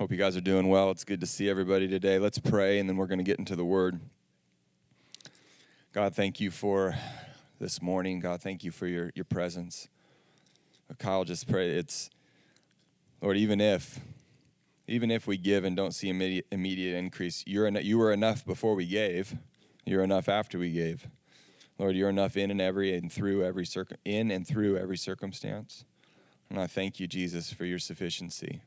Hope you guys are doing well. It's good to see everybody today. Let's pray and then we're going to get into the word. God, thank you for this morning. God, thank you for your, your presence. Kyle just pray it's Lord, even if even if we give and don't see immediate, immediate increase, you're en- you were enough before we gave. You're enough after we gave. Lord, you're enough in and every and through every circ- in and through every circumstance. And I thank you, Jesus, for your sufficiency.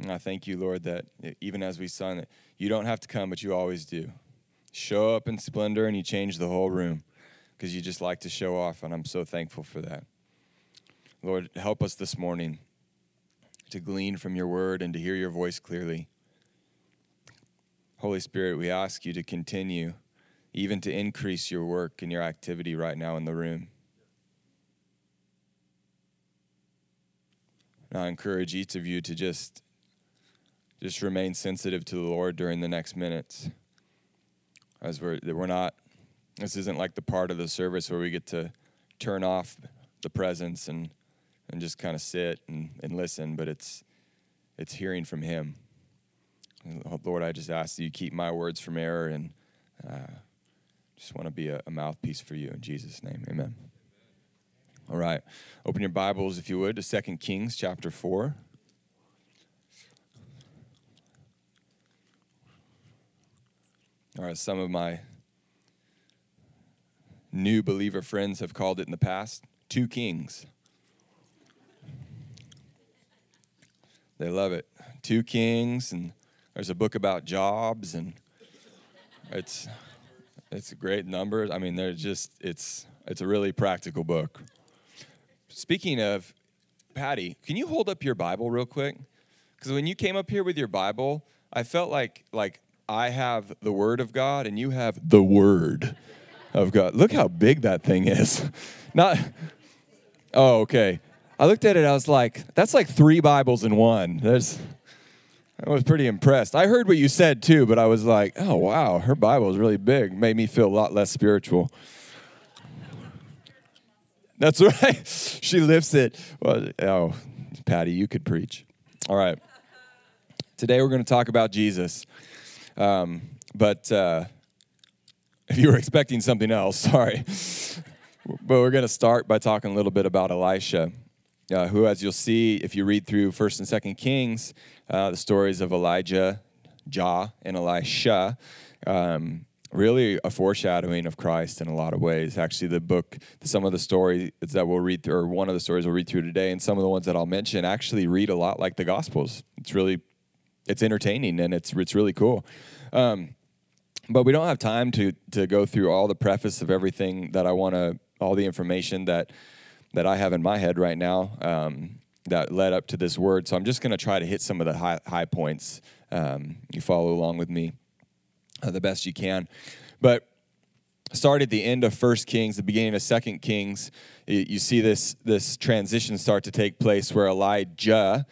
And I thank you, Lord, that even as we sung, you don't have to come, but you always do. Show up in splendor and you change the whole room because you just like to show off, and I'm so thankful for that. Lord, help us this morning to glean from your word and to hear your voice clearly. Holy Spirit, we ask you to continue, even to increase your work and your activity right now in the room. And I encourage each of you to just just remain sensitive to the Lord during the next minutes. As we're we're not this isn't like the part of the service where we get to turn off the presence and and just kind of sit and, and listen, but it's it's hearing from him. Lord, I just ask that you keep my words from error and uh, just want to be a, a mouthpiece for you in Jesus' name. Amen. All right. Open your Bibles, if you would, to Second Kings chapter 4. All right, some of my new believer friends have called it in the past two kings. They love it. Two kings, and there's a book about jobs, and it's it's great number. I mean, they're just it's it's a really practical book. Speaking of, Patty, can you hold up your Bible real quick? Because when you came up here with your Bible, I felt like like I have the Word of God and you have the Word of God. Look how big that thing is. Not. Oh, okay. I looked at it. I was like, that's like three Bibles in one. There's. I was pretty impressed. I heard what you said too, but I was like, oh wow, her Bible is really big. Made me feel a lot less spiritual. That's right. She lifts it. Well, oh, Patty, you could preach. All right. Today we're going to talk about Jesus. Um, but uh, if you were expecting something else, sorry. but we're going to start by talking a little bit about Elisha uh, who, as you'll see if you read through First and Second Kings, uh, the stories of Elijah, Jah, and Elisha, um, really a foreshadowing of Christ in a lot of ways. Actually, the book, some of the stories that we'll read through, or one of the stories we'll read through today, and some of the ones that I'll mention, actually read a lot like the Gospels. It's really, it's entertaining and it's it's really cool. Um, but we don't have time to to go through all the preface of everything that I want to, all the information that that I have in my head right now um, that led up to this word. So I'm just going to try to hit some of the high, high points. Um, you follow along with me uh, the best you can. But start at the end of First Kings, the beginning of Second Kings, you, you see this this transition start to take place where Elijah,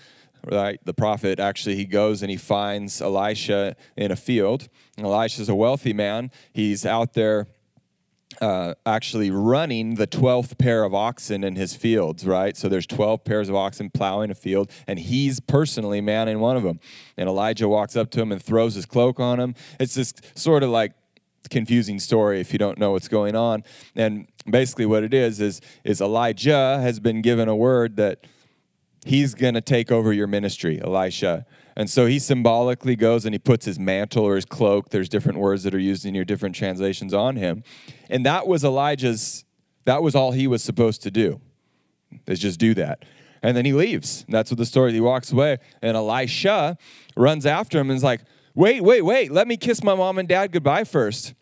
right, the prophet, actually he goes and he finds Elisha in a field. Elisha's a wealthy man. He's out there uh, actually running the 12th pair of oxen in his fields, right? So there's 12 pairs of oxen plowing a field, and he's personally manning one of them. And Elijah walks up to him and throws his cloak on him. It's this sort of like confusing story if you don't know what's going on. And basically what it is is is Elijah has been given a word that he's going to take over your ministry, Elisha. And so he symbolically goes and he puts his mantle or his cloak, there's different words that are used in your different translations on him. And that was Elijah's, that was all he was supposed to do, is just do that. And then he leaves. That's what the story, he walks away. And Elisha runs after him and is like, wait, wait, wait, let me kiss my mom and dad goodbye first.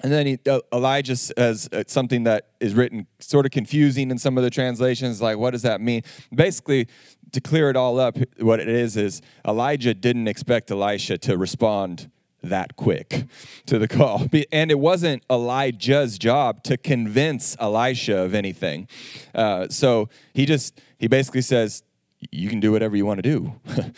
And then he, uh, Elijah says uh, something that is written sort of confusing in some of the translations, like, what does that mean? Basically, to clear it all up, what it is is Elijah didn't expect Elisha to respond that quick to the call. And it wasn't Elijah's job to convince Elisha of anything. Uh, so he just, he basically says, You can do whatever you want to do.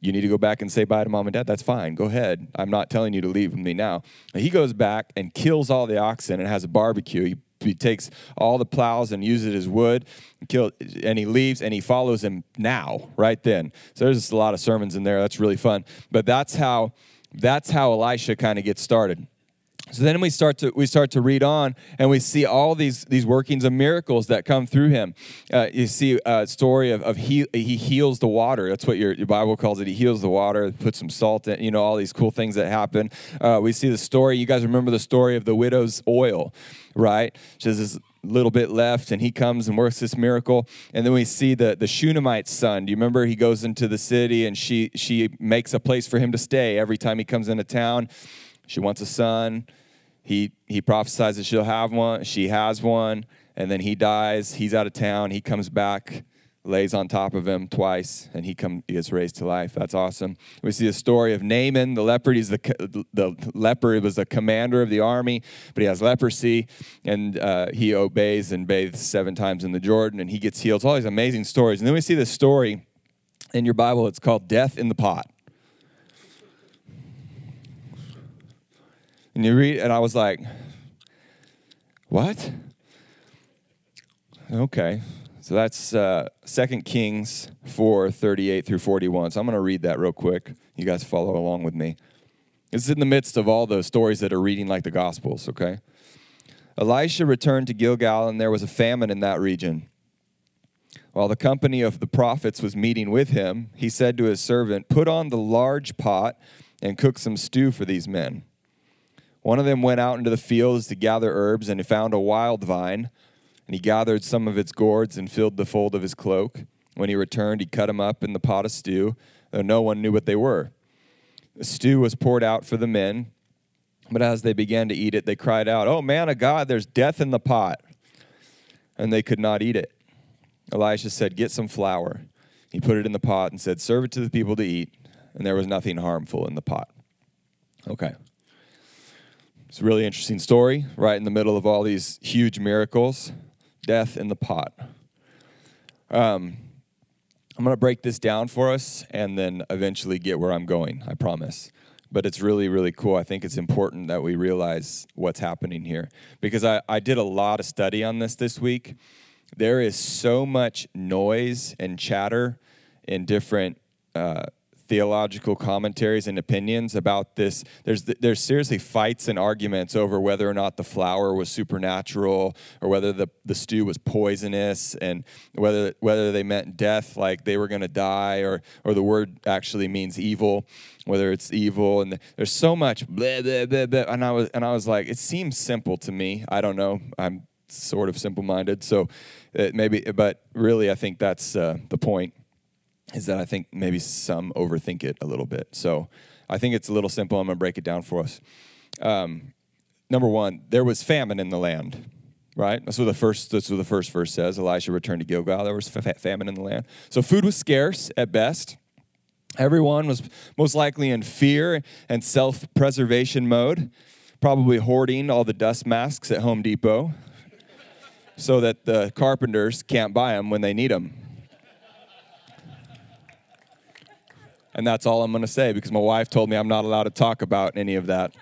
you need to go back and say bye to mom and dad. That's fine. Go ahead. I'm not telling you to leave me now. And he goes back and kills all the oxen and has a barbecue. He he takes all the plows and uses it as wood, and, kill, and he leaves and he follows him now, right then. So there's just a lot of sermons in there. That's really fun. But that's how that's how Elisha kind of gets started. So then we start to we start to read on, and we see all these these workings of miracles that come through him. Uh, you see a story of, of he he heals the water. That's what your, your Bible calls it. He heals the water, puts some salt in. You know all these cool things that happen. Uh, we see the story. You guys remember the story of the widow's oil, right? She this little bit left, and he comes and works this miracle. And then we see the the Shunammite's son. Do you remember he goes into the city and she she makes a place for him to stay every time he comes into town. She wants a son he he prophesies that she'll have one. She has one, and then he dies. He's out of town. He comes back, lays on top of him twice, and he come he gets raised to life. That's awesome. We see a story of Naaman, the leper. He's the the leper was the commander of the army, but he has leprosy, and uh, he obeys and bathes seven times in the Jordan, and he gets healed. It's all these amazing stories. And then we see this story in your Bible. It's called "Death in the Pot." And you read, and I was like, what? Okay. So that's uh, 2 Kings 4 38 through 41. So I'm going to read that real quick. You guys follow along with me. This is in the midst of all the stories that are reading like the Gospels, okay? Elisha returned to Gilgal, and there was a famine in that region. While the company of the prophets was meeting with him, he said to his servant, Put on the large pot and cook some stew for these men. One of them went out into the fields to gather herbs, and he found a wild vine. And he gathered some of its gourds and filled the fold of his cloak. When he returned, he cut them up in the pot of stew, though no one knew what they were. The stew was poured out for the men, but as they began to eat it, they cried out, Oh, man of God, there's death in the pot. And they could not eat it. Elisha said, Get some flour. He put it in the pot and said, Serve it to the people to eat. And there was nothing harmful in the pot. Okay. It's a really interesting story, right in the middle of all these huge miracles death in the pot. Um, I'm going to break this down for us and then eventually get where I'm going, I promise. But it's really, really cool. I think it's important that we realize what's happening here because I, I did a lot of study on this this week. There is so much noise and chatter in different uh, theological commentaries and opinions about this. There's there's seriously fights and arguments over whether or not the flour was supernatural or whether the, the stew was poisonous and whether whether they meant death like they were going to die or or the word actually means evil whether it's evil. And there's so much blah, blah, blah, blah. and I was and I was like it seems simple to me. I don't know. I'm sort of simple minded so it maybe but really I think that's uh, the point is that I think maybe some overthink it a little bit. So I think it's a little simple. I'm going to break it down for us. Um, number one, there was famine in the land, right? That's what the first. That's what the first verse says. Elisha returned to Gilgal. There was famine in the land, so food was scarce at best. Everyone was most likely in fear and self-preservation mode, probably hoarding all the dust masks at Home Depot, so that the carpenters can't buy them when they need them. And that's all I'm going to say because my wife told me I'm not allowed to talk about any of that.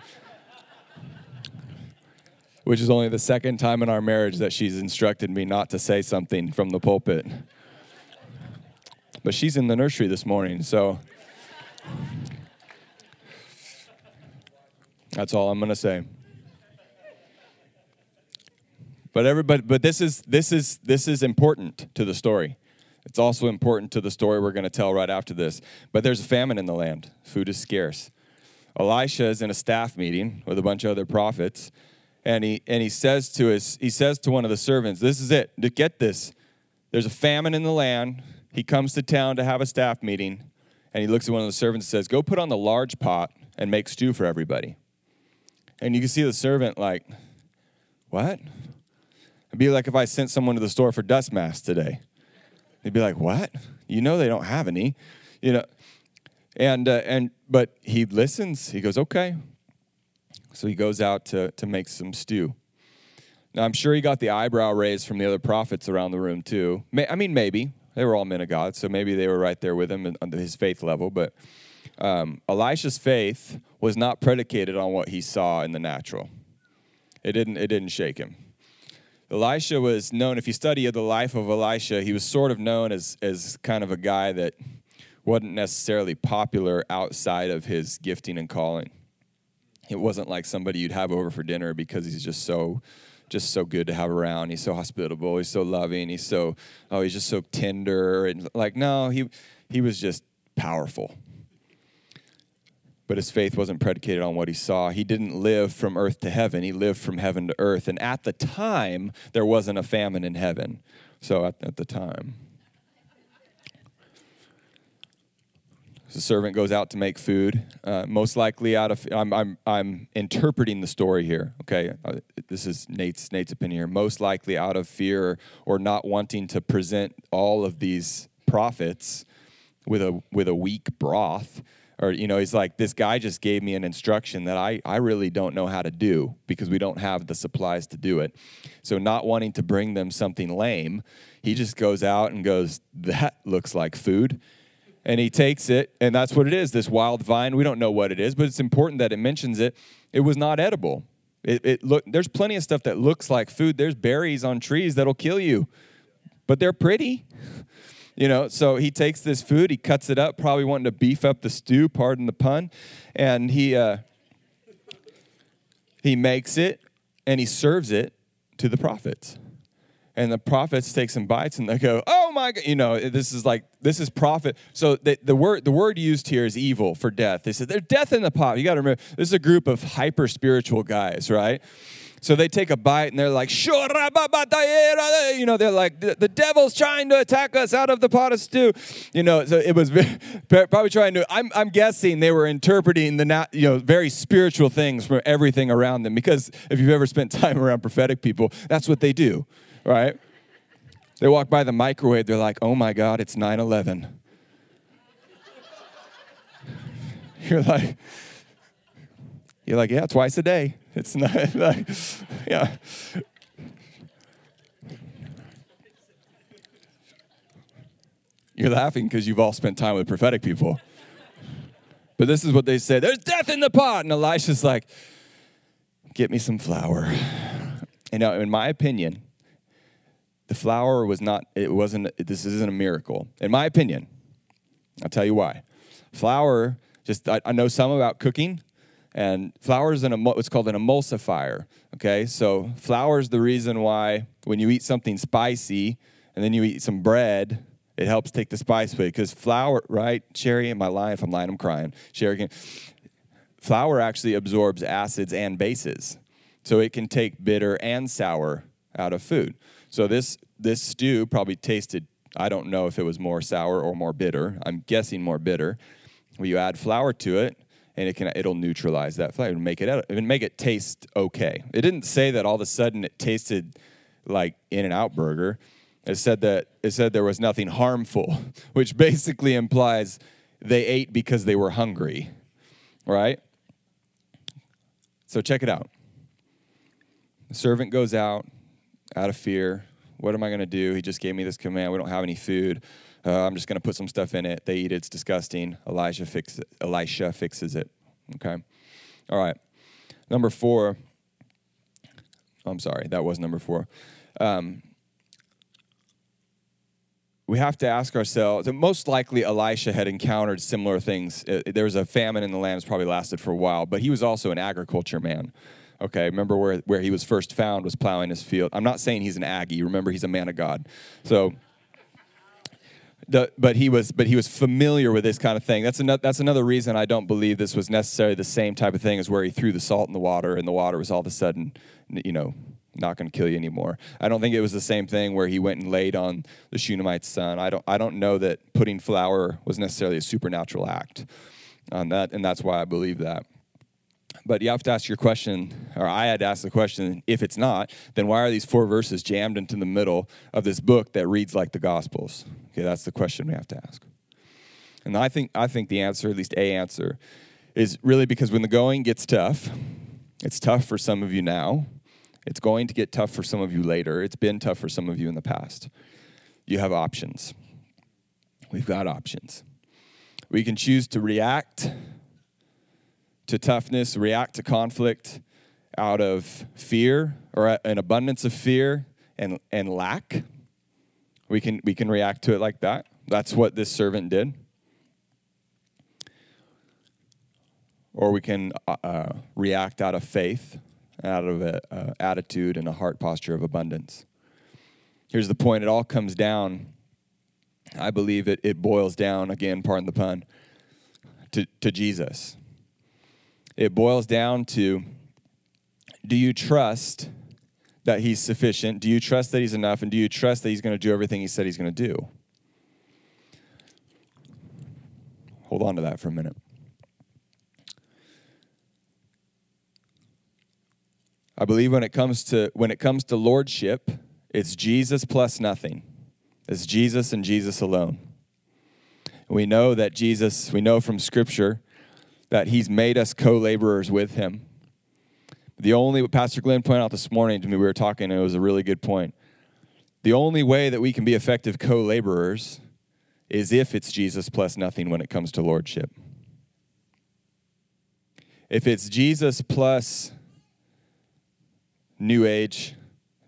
Which is only the second time in our marriage that she's instructed me not to say something from the pulpit. But she's in the nursery this morning, so that's all I'm going to say. But everybody but this is this is this is important to the story. It's also important to the story we're going to tell right after this. But there's a famine in the land, food is scarce. Elisha is in a staff meeting with a bunch of other prophets, and he, and he says to his, he says to one of the servants, This is it. Get this. There's a famine in the land. He comes to town to have a staff meeting, and he looks at one of the servants and says, Go put on the large pot and make stew for everybody. And you can see the servant like, What? It'd be like if I sent someone to the store for dust masks today. They'd be like, "What? You know they don't have any." You know, and uh, and but he listens. He goes, "Okay." So he goes out to to make some stew. Now I'm sure he got the eyebrow raised from the other prophets around the room too. I mean, maybe they were all men of God, so maybe they were right there with him on his faith level. But um, Elisha's faith was not predicated on what he saw in the natural. It didn't. It didn't shake him. Elisha was known, if you study the life of Elisha, he was sort of known as, as kind of a guy that wasn't necessarily popular outside of his gifting and calling. It wasn't like somebody you'd have over for dinner because he's just so just so good to have around. He's so hospitable, he's so loving, he's so oh, he's just so tender and like no, he he was just powerful but his faith wasn't predicated on what he saw. He didn't live from earth to heaven, he lived from heaven to earth. And at the time, there wasn't a famine in heaven. So at, at the time, the servant goes out to make food, uh, most likely out of. I'm, I'm, I'm interpreting the story here. Okay, uh, this is Nate's Nate's opinion here. Most likely out of fear or not wanting to present all of these prophets with a with a weak broth or you know he's like this guy just gave me an instruction that I, I really don't know how to do because we don't have the supplies to do it. So not wanting to bring them something lame he just goes out and goes that looks like food. And he takes it and that's what it is this wild vine. We don't know what it is but it's important that it mentions it. It was not edible. It, it look there's plenty of stuff that looks like food. There's berries on trees that'll kill you but they're pretty you know, so he takes this food, he cuts it up, probably wanting to beef up the stew, pardon the pun, and he uh, he makes it and he serves it to the prophets. And the prophets take some bites and they go, "Oh my God!" You know, this is like this is prophet. So the, the word the word used here is evil for death. They said there's death in the pot. You got to remember, this is a group of hyper spiritual guys, right? So they take a bite and they're like, you know, they're like, the devil's trying to attack us out of the pot of stew. You know, so it was very, probably trying to, I'm, I'm guessing they were interpreting the, you know, very spiritual things from everything around them. Because if you've ever spent time around prophetic people, that's what they do, right? They walk by the microwave, they're like, oh my God, it's 9 11. You're like, you're like, yeah, twice a day. It's not like, yeah. You're laughing because you've all spent time with prophetic people. But this is what they said there's death in the pot. And Elisha's like, get me some flour. And now, in my opinion, the flour was not, it wasn't, this isn't a miracle. In my opinion, I'll tell you why. Flour, just, I, I know some about cooking. And flour is an, what's called an emulsifier. Okay, so flour is the reason why when you eat something spicy and then you eat some bread, it helps take the spice away. Because flour, right? Sherry, am I lying? If I'm lying, I'm crying. Sherry, can, flour actually absorbs acids and bases, so it can take bitter and sour out of food. So this this stew probably tasted. I don't know if it was more sour or more bitter. I'm guessing more bitter. When you add flour to it, and it can it'll neutralize that flavor and make it and make it taste okay. It didn't say that all of a sudden it tasted like In-N-Out burger. It said that it said there was nothing harmful, which basically implies they ate because they were hungry, right? So check it out. The servant goes out out of fear. What am I going to do? He just gave me this command. We don't have any food. Uh, I'm just going to put some stuff in it. They eat it. It's disgusting. Elijah fix. Elisha fixes it. Okay. All right. Number four. I'm sorry. That was number four. Um, we have to ask ourselves, most likely Elisha had encountered similar things. Uh, there was a famine in the land, it's probably lasted for a while, but he was also an agriculture man. Okay, remember where, where he was first found was plowing his field. I'm not saying he's an Aggie, remember he's a man of God. So the, but he was but he was familiar with this kind of thing. That's another that's another reason I don't believe this was necessarily the same type of thing as where he threw the salt in the water and the water was all of a sudden, you know, not going to kill you anymore. I don't think it was the same thing where he went and laid on the Shunammite's son. I don't I don't know that putting flour was necessarily a supernatural act on that, and that's why I believe that. But you have to ask your question, or I had to ask the question if it's not, then why are these four verses jammed into the middle of this book that reads like the Gospels? Okay, that's the question we have to ask. And I think, I think the answer, at least a answer, is really because when the going gets tough, it's tough for some of you now. It's going to get tough for some of you later. It's been tough for some of you in the past. You have options. We've got options. We can choose to react to toughness, react to conflict out of fear or an abundance of fear and, and lack. We can, we can react to it like that. That's what this servant did. Or we can uh, uh react out of faith, out of an uh, attitude and a heart posture of abundance. Here's the point it all comes down, I believe it, it boils down, again, pardon the pun, to, to Jesus. It boils down to do you trust that he's sufficient? Do you trust that he's enough? And do you trust that he's going to do everything he said he's going to do? Hold on to that for a minute. I believe when it comes to when it comes to lordship, it's Jesus plus nothing. It's Jesus and Jesus alone. We know that Jesus, we know from scripture that he's made us co-laborers with him. The only what Pastor Glenn pointed out this morning to me, we were talking, and it was a really good point. The only way that we can be effective co-laborers is if it's Jesus plus nothing when it comes to lordship. If it's Jesus plus New Age,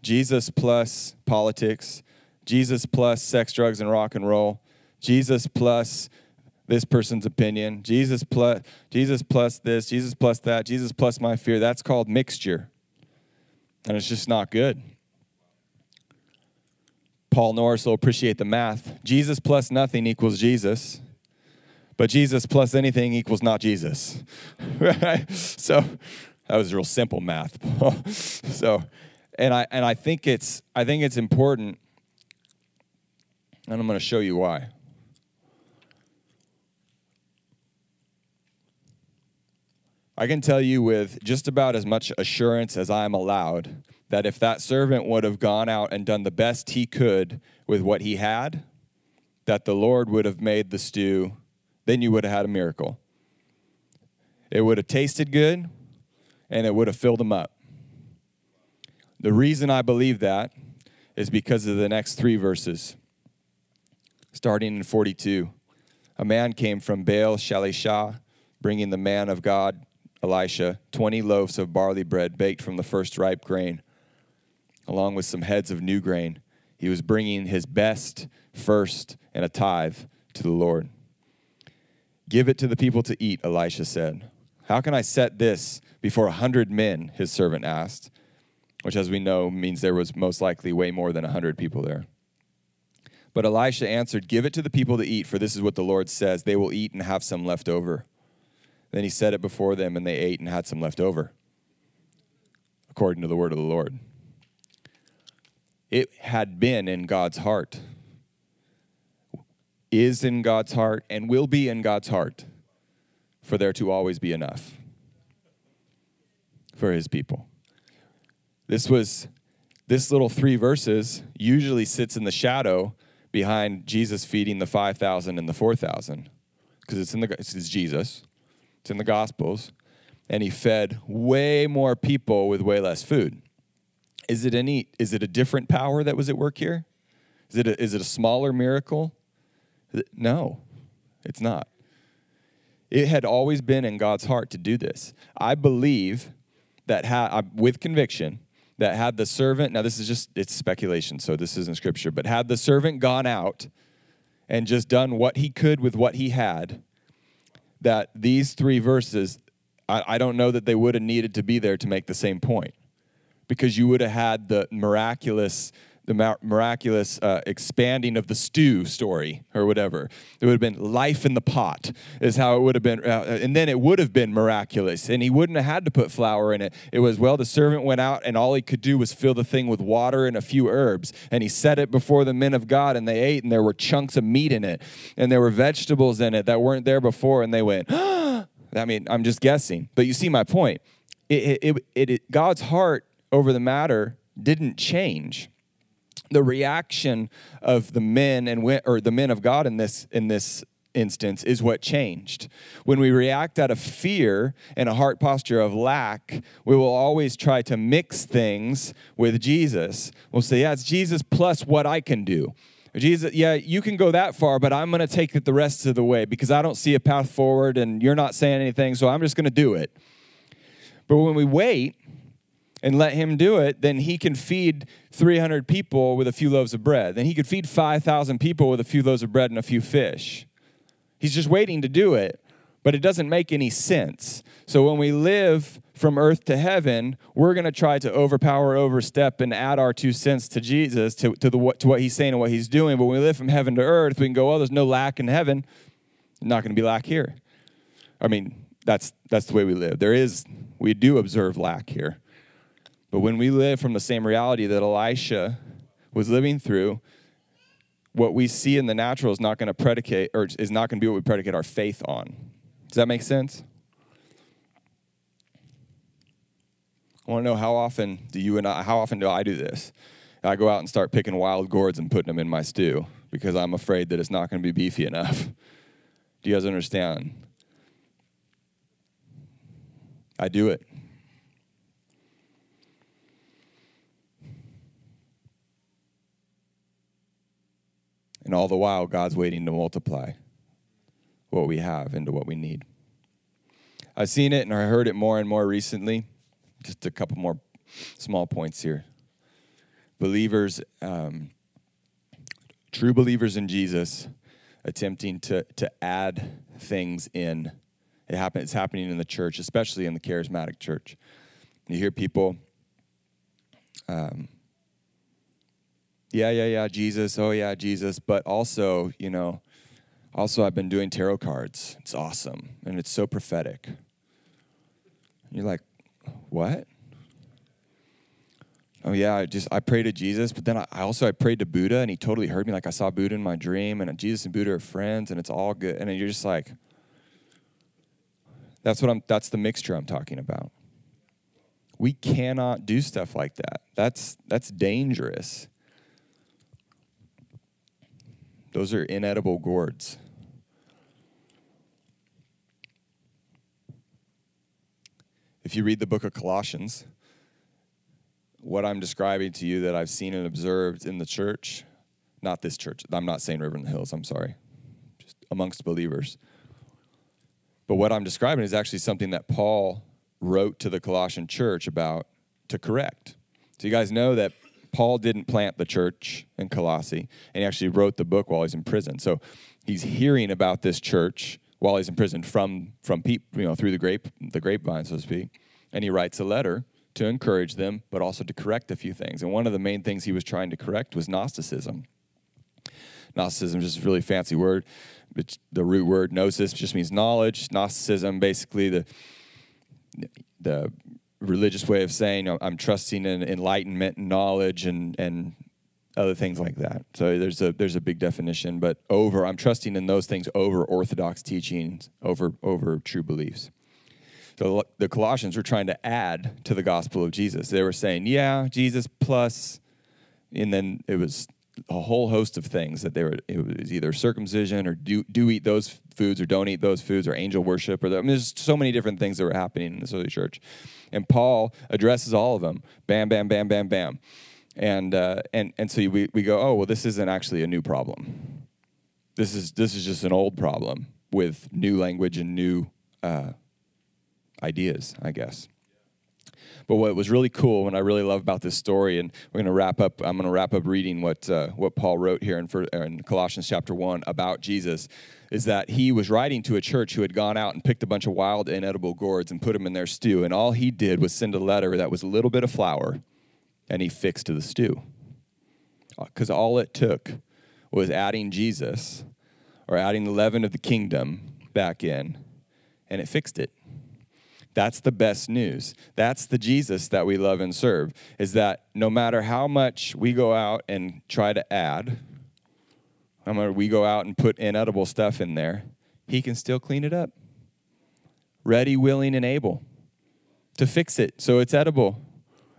Jesus plus politics, Jesus plus sex, drugs, and rock and roll, Jesus plus this person's opinion, Jesus plus Jesus plus this, Jesus plus that, Jesus plus my fear. That's called mixture. And it's just not good. Paul Norris will appreciate the math. Jesus plus nothing equals Jesus, but Jesus plus anything equals not Jesus. right? So that was real simple math. so, and I and I think it's I think it's important, and I'm going to show you why. I can tell you with just about as much assurance as I'm allowed that if that servant would have gone out and done the best he could with what he had, that the Lord would have made the stew, then you would have had a miracle. It would have tasted good and it would have filled him up. The reason I believe that is because of the next three verses. Starting in 42, a man came from Baal Shalishah, bringing the man of God, Elisha, 20 loaves of barley bread baked from the first ripe grain along with some heads of new grain. He was bringing his best first and a tithe to the Lord. Give it to the people to eat, Elisha said. How can I set this before a hundred men? His servant asked, which, as we know, means there was most likely way more than a hundred people there. But Elisha answered, Give it to the people to eat, for this is what the Lord says. They will eat and have some left over. Then he set it before them, and they ate and had some left over, according to the word of the Lord it had been in God's heart, is in God's heart, and will be in God's heart for there to always be enough for his people. This was this little three verses usually sits in the shadow behind Jesus feeding the 5,000 and the 4,000 because it's in the it's Jesus. It's in the gospels and he fed way more people with way less food. Is it any is it a different power that was at work here? Is it a, is it a smaller miracle? No. It's not. It had always been in God's heart to do this. I believe that ha- with conviction that had the servant now this is just it's speculation so this isn't scripture but had the servant gone out and just done what he could with what he had that these three verses I, I don't know that they would have needed to be there to make the same point because you would have had the miraculous the miraculous uh, expanding of the stew story or whatever. It would have been life in the pot, is how it would have been. Uh, and then it would have been miraculous. And he wouldn't have had to put flour in it. It was, well, the servant went out and all he could do was fill the thing with water and a few herbs. And he set it before the men of God and they ate and there were chunks of meat in it. And there were vegetables in it that weren't there before. And they went, I mean, I'm just guessing. But you see my point. It, it, it, it God's heart over the matter didn't change. The reaction of the men and or the men of God in this in this instance is what changed. When we react out of fear and a heart posture of lack, we will always try to mix things with Jesus. We'll say, yeah, it's Jesus plus what I can do. Jesus, yeah, you can go that far, but I'm going to take it the rest of the way because I don't see a path forward and you're not saying anything, so I'm just going to do it. But when we wait and let him do it, then he can feed 300 people with a few loaves of bread. Then he could feed 5,000 people with a few loaves of bread and a few fish. He's just waiting to do it, but it doesn't make any sense. So when we live from earth to heaven, we're going to try to overpower, overstep, and add our two cents to Jesus, to, to, the, to what he's saying and what he's doing. But when we live from heaven to earth, we can go, oh, there's no lack in heaven. Not going to be lack here. I mean, that's, that's the way we live. There is, we do observe lack here. But when we live from the same reality that Elisha was living through, what we see in the natural is not going to predicate, or is not going to be what we predicate our faith on. Does that make sense? I want to know how often do you and I, how often do I do this? I go out and start picking wild gourds and putting them in my stew because I'm afraid that it's not going to be beefy enough. Do you guys understand? I do it. And all the while, God's waiting to multiply what we have into what we need. I've seen it and I heard it more and more recently. Just a couple more small points here. Believers, um, true believers in Jesus, attempting to, to add things in. It happen, it's happening in the church, especially in the charismatic church. You hear people um, yeah, yeah, yeah, Jesus. Oh, yeah, Jesus. But also, you know, also I've been doing tarot cards. It's awesome. And it's so prophetic. You're like, what? Oh yeah, I just I prayed to Jesus, but then I, I also I prayed to Buddha, and he totally heard me. Like I saw Buddha in my dream, and Jesus and Buddha are friends, and it's all good. And you're just like, that's what I'm. That's the mixture I'm talking about. We cannot do stuff like that. That's that's dangerous. Those are inedible gourds. If you read the book of Colossians, what I'm describing to you that I've seen and observed in the church, not this church, I'm not saying River in the Hills, I'm sorry, just amongst believers. But what I'm describing is actually something that Paul wrote to the Colossian church about to correct. So you guys know that Paul didn't plant the church in Colossae, and he actually wrote the book while he's in prison. So he's hearing about this church while he's in prison from from you know through the grape the grapevine, so to speak, and he writes a letter to encourage them, but also to correct a few things. And one of the main things he was trying to correct was Gnosticism. Gnosticism is just a really fancy word. It's the root word gnosis just means knowledge. Gnosticism, basically the the religious way of saying I'm trusting in enlightenment and knowledge and and other things like that. So there's a there's a big definition, but over I'm trusting in those things over orthodox teachings, over over true beliefs. So the Colossians were trying to add to the gospel of Jesus. They were saying, yeah, Jesus plus, and then it was a whole host of things that they were it was either circumcision or do do eat those foods or don't eat those foods or angel worship or the, I mean, there's so many different things that were happening in the early church, and Paul addresses all of them. Bam, bam, bam, bam, bam, and uh, and and so we we go, oh well, this isn't actually a new problem. This is this is just an old problem with new language and new uh, ideas, I guess. But what was really cool and I really love about this story, and we're going to wrap up. I'm going to wrap up reading what uh, what Paul wrote here in, in Colossians chapter one about Jesus, is that he was writing to a church who had gone out and picked a bunch of wild inedible gourds and put them in their stew, and all he did was send a letter that was a little bit of flour, and he fixed the stew, because uh, all it took was adding Jesus or adding the leaven of the kingdom back in, and it fixed it. That's the best news. That's the Jesus that we love and serve. Is that no matter how much we go out and try to add, how we go out and put inedible stuff in there, he can still clean it up. Ready, willing, and able to fix it so it's edible.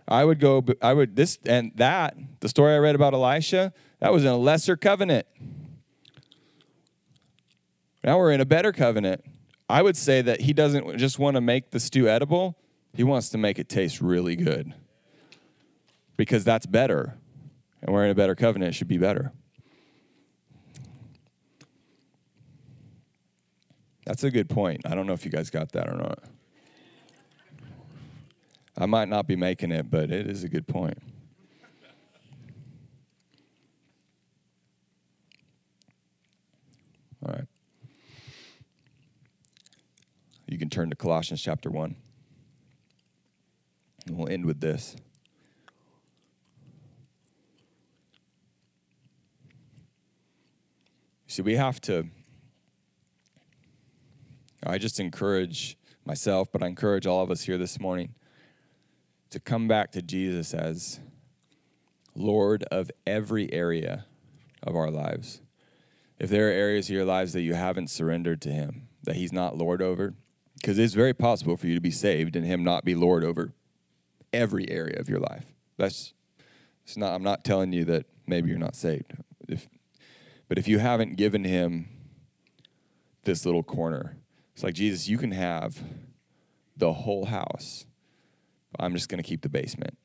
I would go, I would, this and that, the story I read about Elisha, that was in a lesser covenant. Now we're in a better covenant. I would say that he doesn't just want to make the stew edible, he wants to make it taste really good. Because that's better. And we're in a better covenant, it should be better. That's a good point. I don't know if you guys got that or not. I might not be making it, but it is a good point. All right. You can turn to Colossians chapter 1. And we'll end with this. See, we have to. I just encourage myself, but I encourage all of us here this morning to come back to Jesus as Lord of every area of our lives. If there are areas of your lives that you haven't surrendered to Him, that He's not Lord over, because it's very possible for you to be saved and Him not be Lord over every area of your life. That's it's not. I'm not telling you that maybe you're not saved. If, but if you haven't given Him this little corner, it's like Jesus. You can have the whole house I'm just going to keep the basement.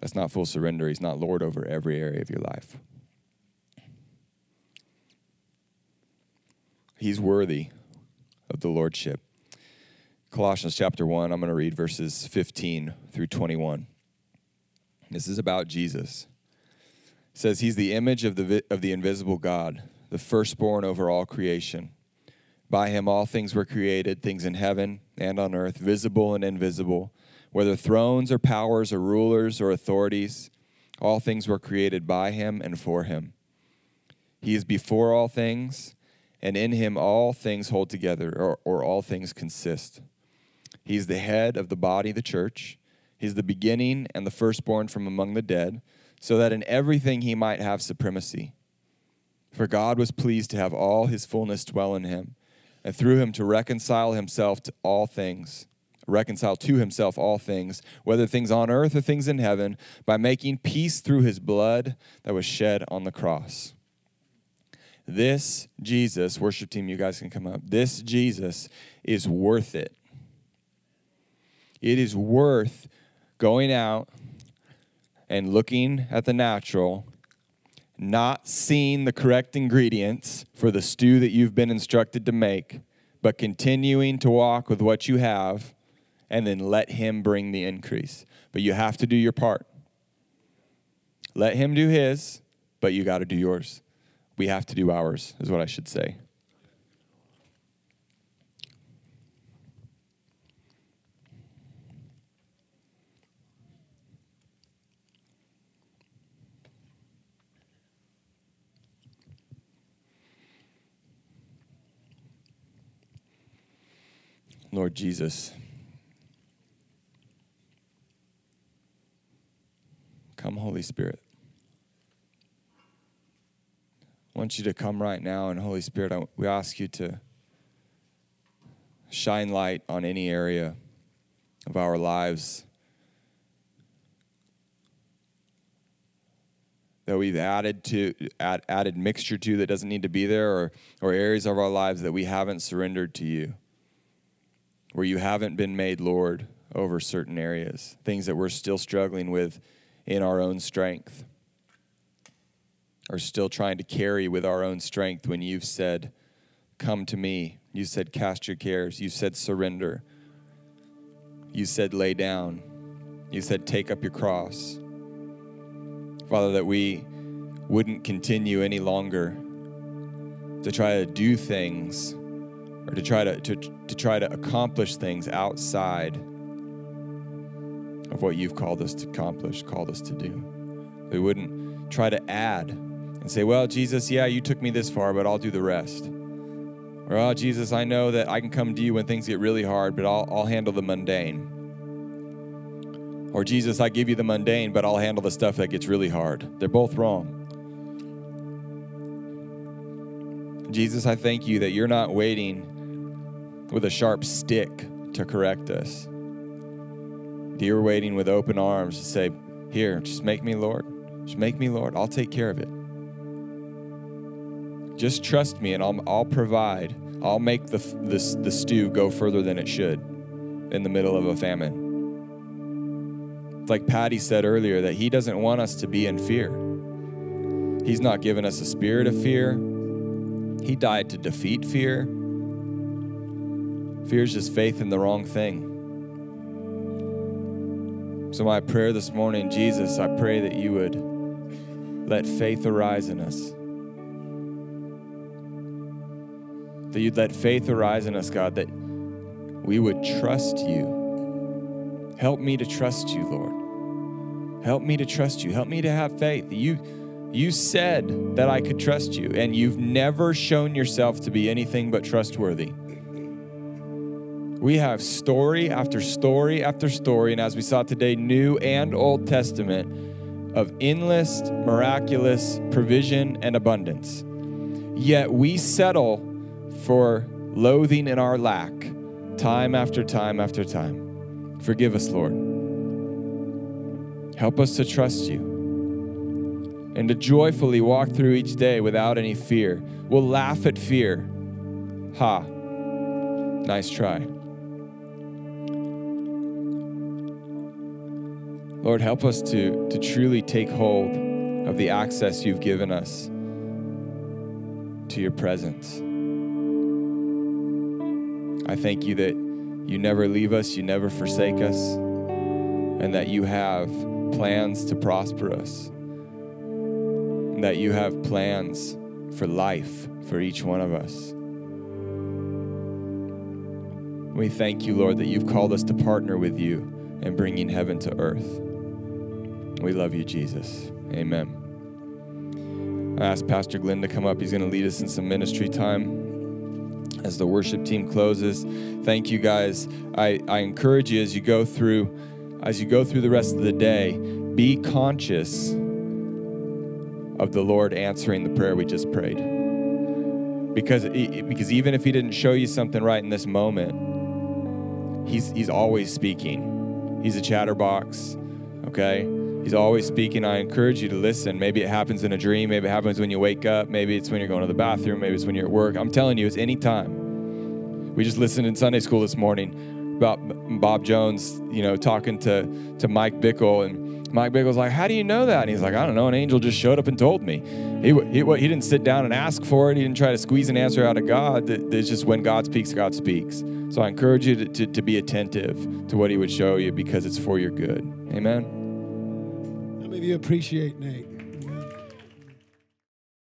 That's not full surrender. He's not Lord over every area of your life. He's worthy of the Lordship. Colossians chapter 1, I'm going to read verses 15 through 21. This is about Jesus. It says, He's the image of the, of the invisible God, the firstborn over all creation. By him all things were created, things in heaven and on earth, visible and invisible, whether thrones or powers or rulers or authorities. All things were created by him and for him. He is before all things, and in him all things hold together, or, or all things consist. He's the head of the body, the church. He's the beginning and the firstborn from among the dead, so that in everything he might have supremacy. For God was pleased to have all his fullness dwell in him and through him to reconcile himself to all things, reconcile to himself all things, whether things on earth or things in heaven, by making peace through his blood that was shed on the cross. This Jesus, worship team, you guys can come up. This Jesus is worth it. It is worth going out and looking at the natural not seeing the correct ingredients for the stew that you've been instructed to make, but continuing to walk with what you have and then let Him bring the increase. But you have to do your part. Let Him do His, but you got to do yours. We have to do ours, is what I should say. Lord Jesus. Come, Holy Spirit. I want you to come right now, and Holy Spirit, I, we ask you to shine light on any area of our lives that we've added to add, added mixture to that doesn't need to be there or, or areas of our lives that we haven't surrendered to you. Where you haven't been made Lord over certain areas, things that we're still struggling with in our own strength, or still trying to carry with our own strength when you've said, Come to me. You said, Cast your cares. You said, Surrender. You said, Lay down. You said, Take up your cross. Father, that we wouldn't continue any longer to try to do things or to try to, to, to try to accomplish things outside of what you've called us to accomplish, called us to do. We wouldn't try to add and say, well, Jesus, yeah, you took me this far, but I'll do the rest. Or, oh, Jesus, I know that I can come to you when things get really hard, but I'll, I'll handle the mundane. Or, Jesus, I give you the mundane, but I'll handle the stuff that gets really hard. They're both wrong. Jesus, I thank you that you're not waiting with a sharp stick to correct us. You're waiting with open arms to say, Here, just make me Lord. Just make me Lord. I'll take care of it. Just trust me and I'll, I'll provide. I'll make the, the, the stew go further than it should in the middle of a famine. It's like Patty said earlier that he doesn't want us to be in fear. He's not given us a spirit of fear. He died to defeat fear. Fear is just faith in the wrong thing. So, my prayer this morning, Jesus, I pray that you would let faith arise in us. That you'd let faith arise in us, God, that we would trust you. Help me to trust you, Lord. Help me to trust you. Help me to have faith. You, you said that I could trust you, and you've never shown yourself to be anything but trustworthy. We have story after story after story, and as we saw today, New and Old Testament, of endless, miraculous provision and abundance. Yet we settle for loathing in our lack time after time after time. Forgive us, Lord. Help us to trust you and to joyfully walk through each day without any fear. We'll laugh at fear. Ha. Nice try. Lord, help us to, to truly take hold of the access you've given us to your presence. I thank you that you never leave us, you never forsake us, and that you have plans to prosper us, that you have plans for life for each one of us. We thank you, Lord, that you've called us to partner with you in bringing heaven to earth. We love you, Jesus. Amen. I asked Pastor Glenn to come up. He's going to lead us in some ministry time as the worship team closes. Thank you guys. I, I encourage you as you go through as you go through the rest of the day, be conscious of the Lord answering the prayer we just prayed. Because because even if he didn't show you something right in this moment, he's he's always speaking. He's a chatterbox, okay? He's always speaking. I encourage you to listen. Maybe it happens in a dream. Maybe it happens when you wake up. Maybe it's when you're going to the bathroom. Maybe it's when you're at work. I'm telling you, it's any time. We just listened in Sunday school this morning about Bob Jones, you know, talking to, to Mike Bickle. And Mike Bickle's like, How do you know that? And he's like, I don't know. An angel just showed up and told me. He, he, he didn't sit down and ask for it. He didn't try to squeeze an answer out of God. It's just when God speaks, God speaks. So I encourage you to, to, to be attentive to what he would show you because it's for your good. Amen How many of you appreciate Nate?